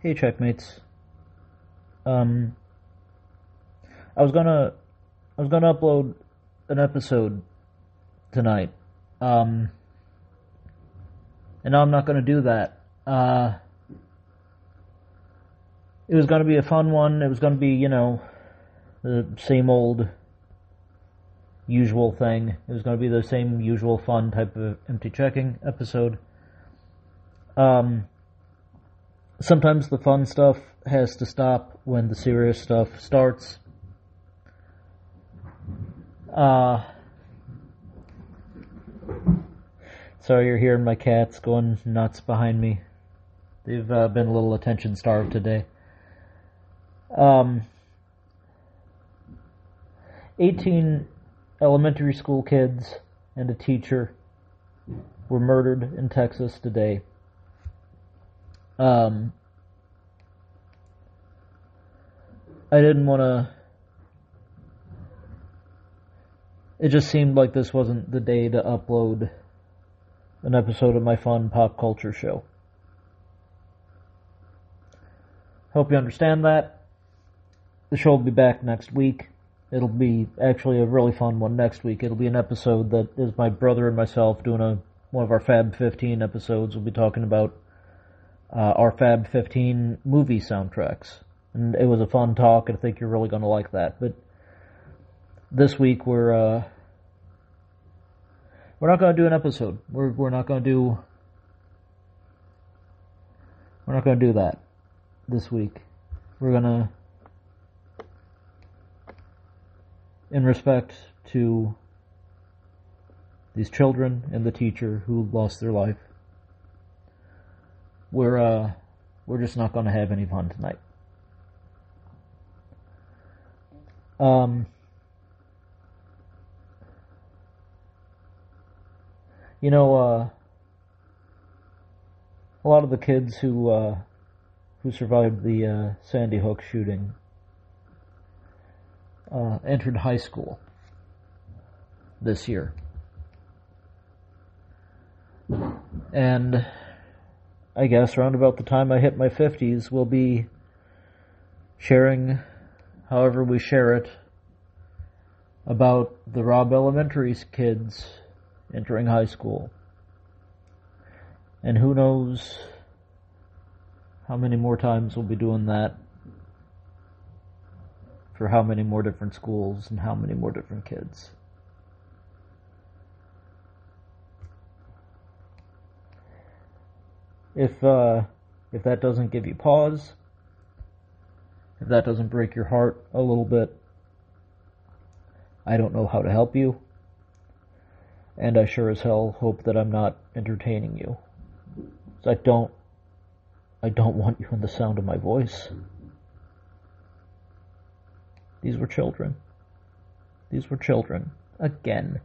Hey, checkmates. Um, I was gonna, I was gonna upload an episode tonight. Um, and now I'm not gonna do that. Uh, it was gonna be a fun one. It was gonna be, you know, the same old, usual thing. It was gonna be the same usual fun type of empty checking episode. Um, sometimes the fun stuff has to stop when the serious stuff starts. Uh, sorry you're hearing my cats going nuts behind me. They've uh, been a little attention starved today. Um, 18 elementary school kids and a teacher were murdered in Texas today. Um, I didn't want to. It just seemed like this wasn't the day to upload an episode of my fun pop culture show. Hope you understand that. The show will be back next week. It'll be actually a really fun one next week. It'll be an episode that is my brother and myself doing a one of our Fab 15 episodes. We'll be talking about uh, our Fab 15 movie soundtracks. And it was a fun talk, and I think you're really going to like that. But this week we're uh, we're not going to do an episode. We're we're not going to do we're not going to do that this week. We're going to in respect to these children and the teacher who lost their life we're uh we're just not going to have any fun tonight. Um you know uh a lot of the kids who uh who survived the uh, Sandy Hook shooting uh, entered high school this year. And I guess around about the time I hit my 50s, we'll be sharing, however we share it, about the Robb Elementary kids entering high school. And who knows how many more times we'll be doing that for how many more different schools and how many more different kids. If uh, if that doesn't give you pause, if that doesn't break your heart a little bit, I don't know how to help you. And I sure as hell hope that I'm not entertaining you. I don't I don't want you in the sound of my voice. These were children. These were children. Again.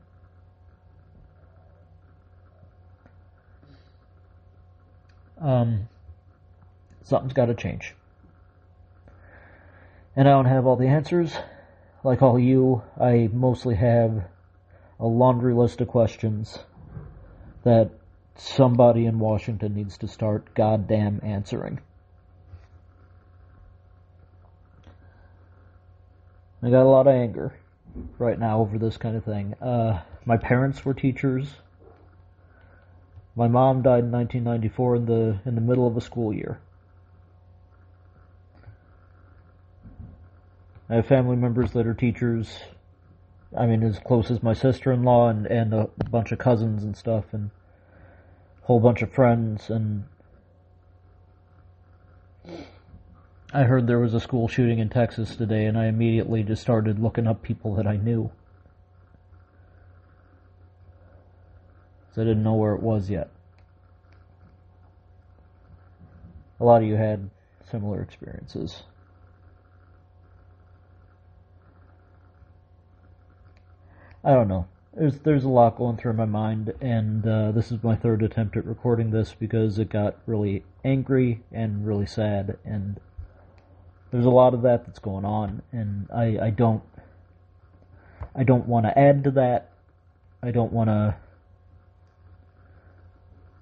Um, something's got to change. And I don't have all the answers. Like all you, I mostly have a laundry list of questions that somebody in Washington needs to start goddamn answering. I got a lot of anger right now over this kind of thing. Uh, my parents were teachers. My mom died in 1994 in the in the middle of a school year. I have family members that are teachers. I mean, as close as my sister-in-law and and a bunch of cousins and stuff, and a whole bunch of friends. And I heard there was a school shooting in Texas today, and I immediately just started looking up people that I knew. So I didn't know where it was yet. A lot of you had similar experiences. I don't know. There's there's a lot going through my mind, and uh, this is my third attempt at recording this because it got really angry and really sad, and there's a lot of that that's going on, and I I don't I don't want to add to that. I don't want to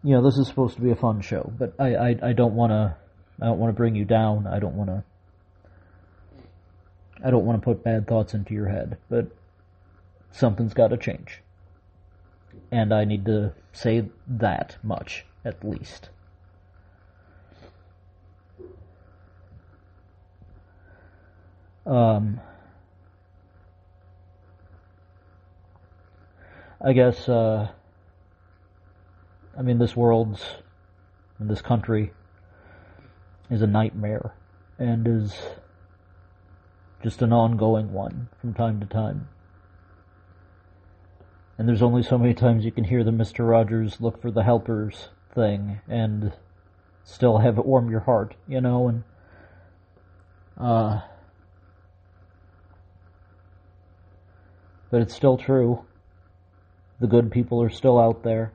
you know, this is supposed to be a fun show, but I, I, I don't want to, I don't want to bring you down. I don't want to. I don't want to put bad thoughts into your head, but something's got to change. And I need to say that much, at least. Um, I guess, uh, I mean, this world's, and this country is a nightmare and is just an ongoing one from time to time. And there's only so many times you can hear the Mr. Rogers look for the helpers thing and still have it warm your heart, you know, and, uh, but it's still true. The good people are still out there.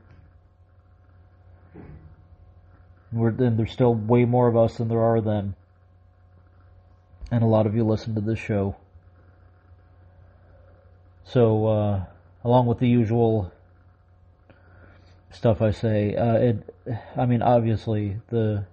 We're, and there's still way more of us than there are them. And a lot of you listen to this show. So, uh, along with the usual stuff I say, uh, it, I mean, obviously, the,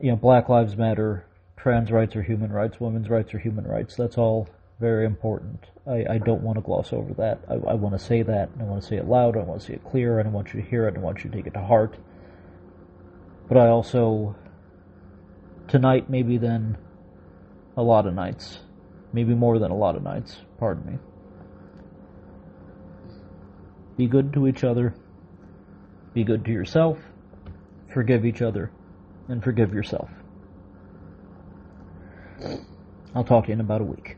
you know, Black Lives Matter, trans rights are human rights, women's rights are human rights. That's all very important. I, I don't want to gloss over that. I, I want to say that. I want to say it loud. I want to say it clear. I want you to hear it. I want you to take it to heart. But I also, tonight, maybe then a lot of nights, maybe more than a lot of nights, pardon me. Be good to each other. Be good to yourself. Forgive each other. And forgive yourself. I'll talk to you in about a week.